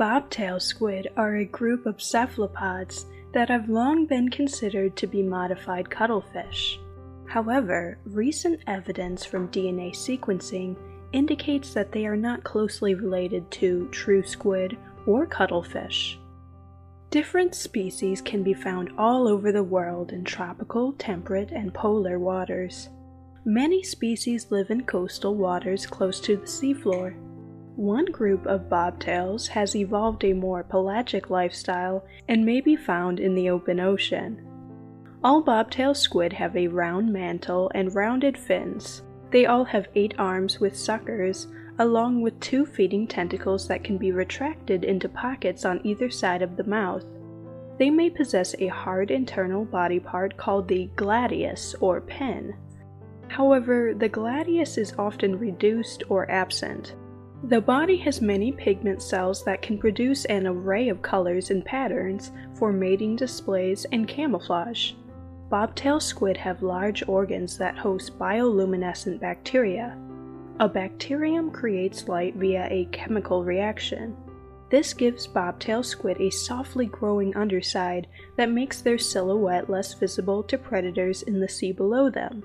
Bobtail squid are a group of cephalopods that have long been considered to be modified cuttlefish. However, recent evidence from DNA sequencing indicates that they are not closely related to true squid or cuttlefish. Different species can be found all over the world in tropical, temperate, and polar waters. Many species live in coastal waters close to the seafloor. One group of bobtails has evolved a more pelagic lifestyle and may be found in the open ocean. All bobtail squid have a round mantle and rounded fins. They all have eight arms with suckers, along with two feeding tentacles that can be retracted into pockets on either side of the mouth. They may possess a hard internal body part called the gladius or pen. However, the gladius is often reduced or absent. The body has many pigment cells that can produce an array of colors and patterns for mating displays and camouflage. Bobtail squid have large organs that host bioluminescent bacteria. A bacterium creates light via a chemical reaction. This gives bobtail squid a softly growing underside that makes their silhouette less visible to predators in the sea below them.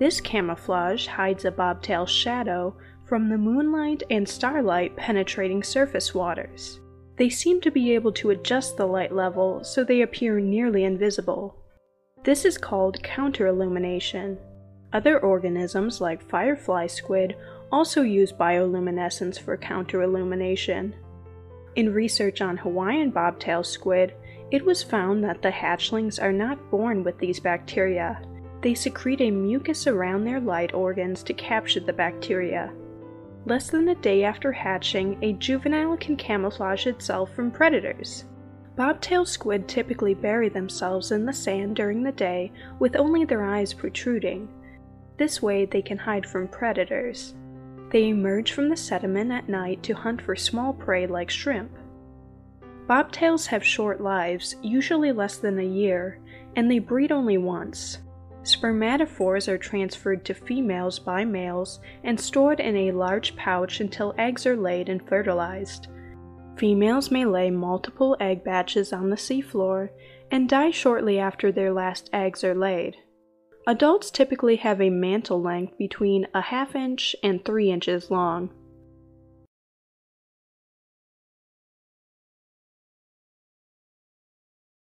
This camouflage hides a bobtail's shadow from the moonlight and starlight penetrating surface waters. They seem to be able to adjust the light level so they appear nearly invisible. This is called counterillumination. Other organisms like firefly squid also use bioluminescence for counterillumination. In research on Hawaiian bobtail squid, it was found that the hatchlings are not born with these bacteria. They secrete a mucus around their light organs to capture the bacteria. Less than a day after hatching, a juvenile can camouflage itself from predators. Bobtail squid typically bury themselves in the sand during the day with only their eyes protruding. This way, they can hide from predators. They emerge from the sediment at night to hunt for small prey like shrimp. Bobtails have short lives, usually less than a year, and they breed only once. Spermatophores are transferred to females by males and stored in a large pouch until eggs are laid and fertilized. Females may lay multiple egg batches on the seafloor and die shortly after their last eggs are laid. Adults typically have a mantle length between a half inch and 3 inches long.